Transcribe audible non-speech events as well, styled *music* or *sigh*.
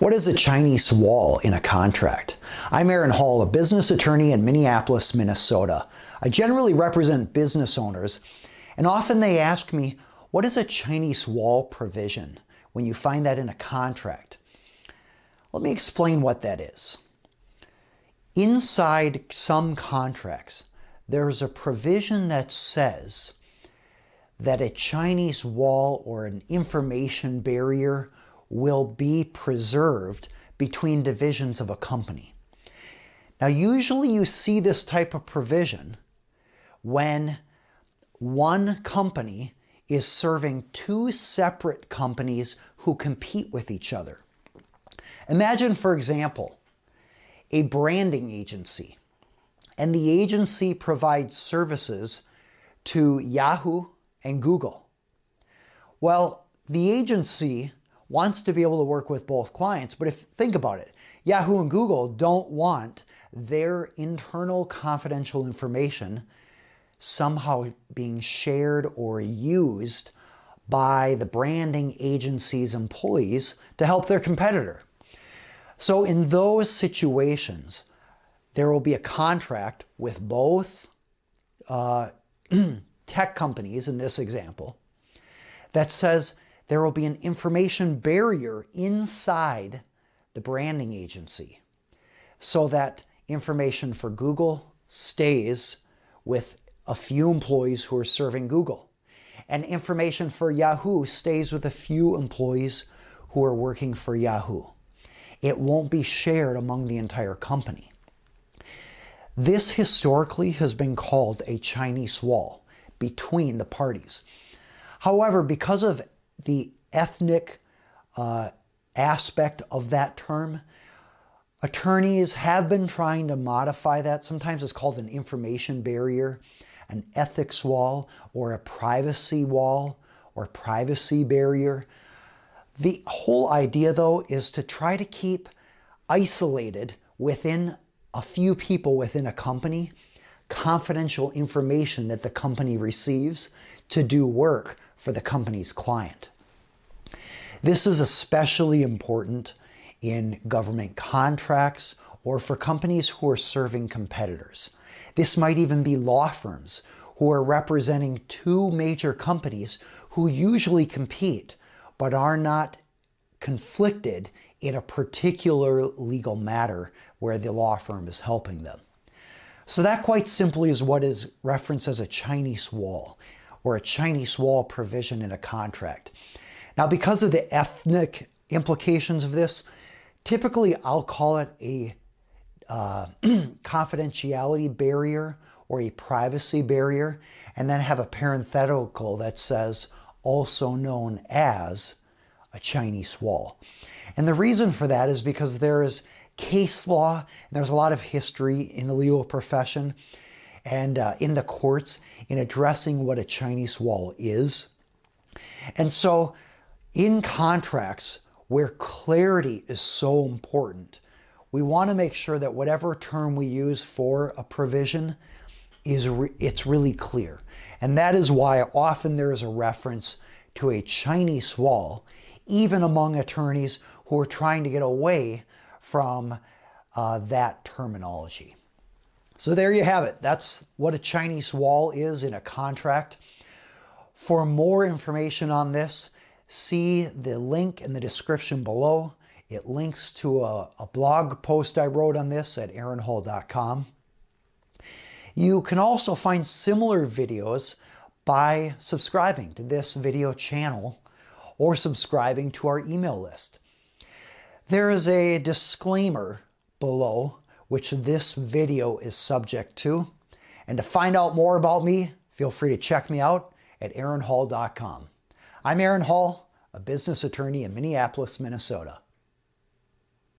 What is a Chinese wall in a contract? I'm Aaron Hall, a business attorney in Minneapolis, Minnesota. I generally represent business owners, and often they ask me, what is a Chinese wall provision when you find that in a contract? Let me explain what that is. Inside some contracts, there's a provision that says that a Chinese wall or an information barrier will be preserved between divisions of a company. Now, usually you see this type of provision when one company is serving two separate companies who compete with each other. Imagine, for example, a branding agency, and the agency provides services to Yahoo and Google. Well, the agency wants to be able to work with both clients. But if think about it, Yahoo and Google don't want their internal confidential information somehow being shared or used by the branding agency's employees to help their competitor. So, in those situations, there will be a contract with both uh, *clears throat* tech companies in this example that says there will be an information barrier inside the branding agency so that information for Google stays with a few employees who are serving Google. And information for Yahoo stays with a few employees who are working for Yahoo. It won't be shared among the entire company. This historically has been called a Chinese wall between the parties. However, because of the ethnic uh, aspect of that term. Attorneys have been trying to modify that. Sometimes it's called an information barrier, an ethics wall, or a privacy wall, or privacy barrier. The whole idea, though, is to try to keep isolated within a few people within a company confidential information that the company receives to do work for the company's client. This is especially important in government contracts or for companies who are serving competitors. This might even be law firms who are representing two major companies who usually compete but are not conflicted in a particular legal matter where the law firm is helping them. So, that quite simply is what is referenced as a Chinese wall or a Chinese wall provision in a contract. Now, because of the ethnic implications of this, typically I'll call it a uh, *clears throat* confidentiality barrier or a privacy barrier, and then have a parenthetical that says also known as a Chinese wall. And the reason for that is because there is case law, and there's a lot of history in the legal profession and uh, in the courts in addressing what a Chinese wall is. And so, in contracts where clarity is so important, we want to make sure that whatever term we use for a provision is re- it's really clear. And that is why often there is a reference to a Chinese wall, even among attorneys who are trying to get away from uh, that terminology. So there you have it. That's what a Chinese wall is in a contract. For more information on this, see the link in the description below. It links to a, a blog post I wrote on this at aaronhall.com. You can also find similar videos by subscribing to this video channel or subscribing to our email list. There is a disclaimer below which this video is subject to. And to find out more about me, feel free to check me out at aaronhall.com. I'm Aaron Hall, a business attorney in Minneapolis, Minnesota.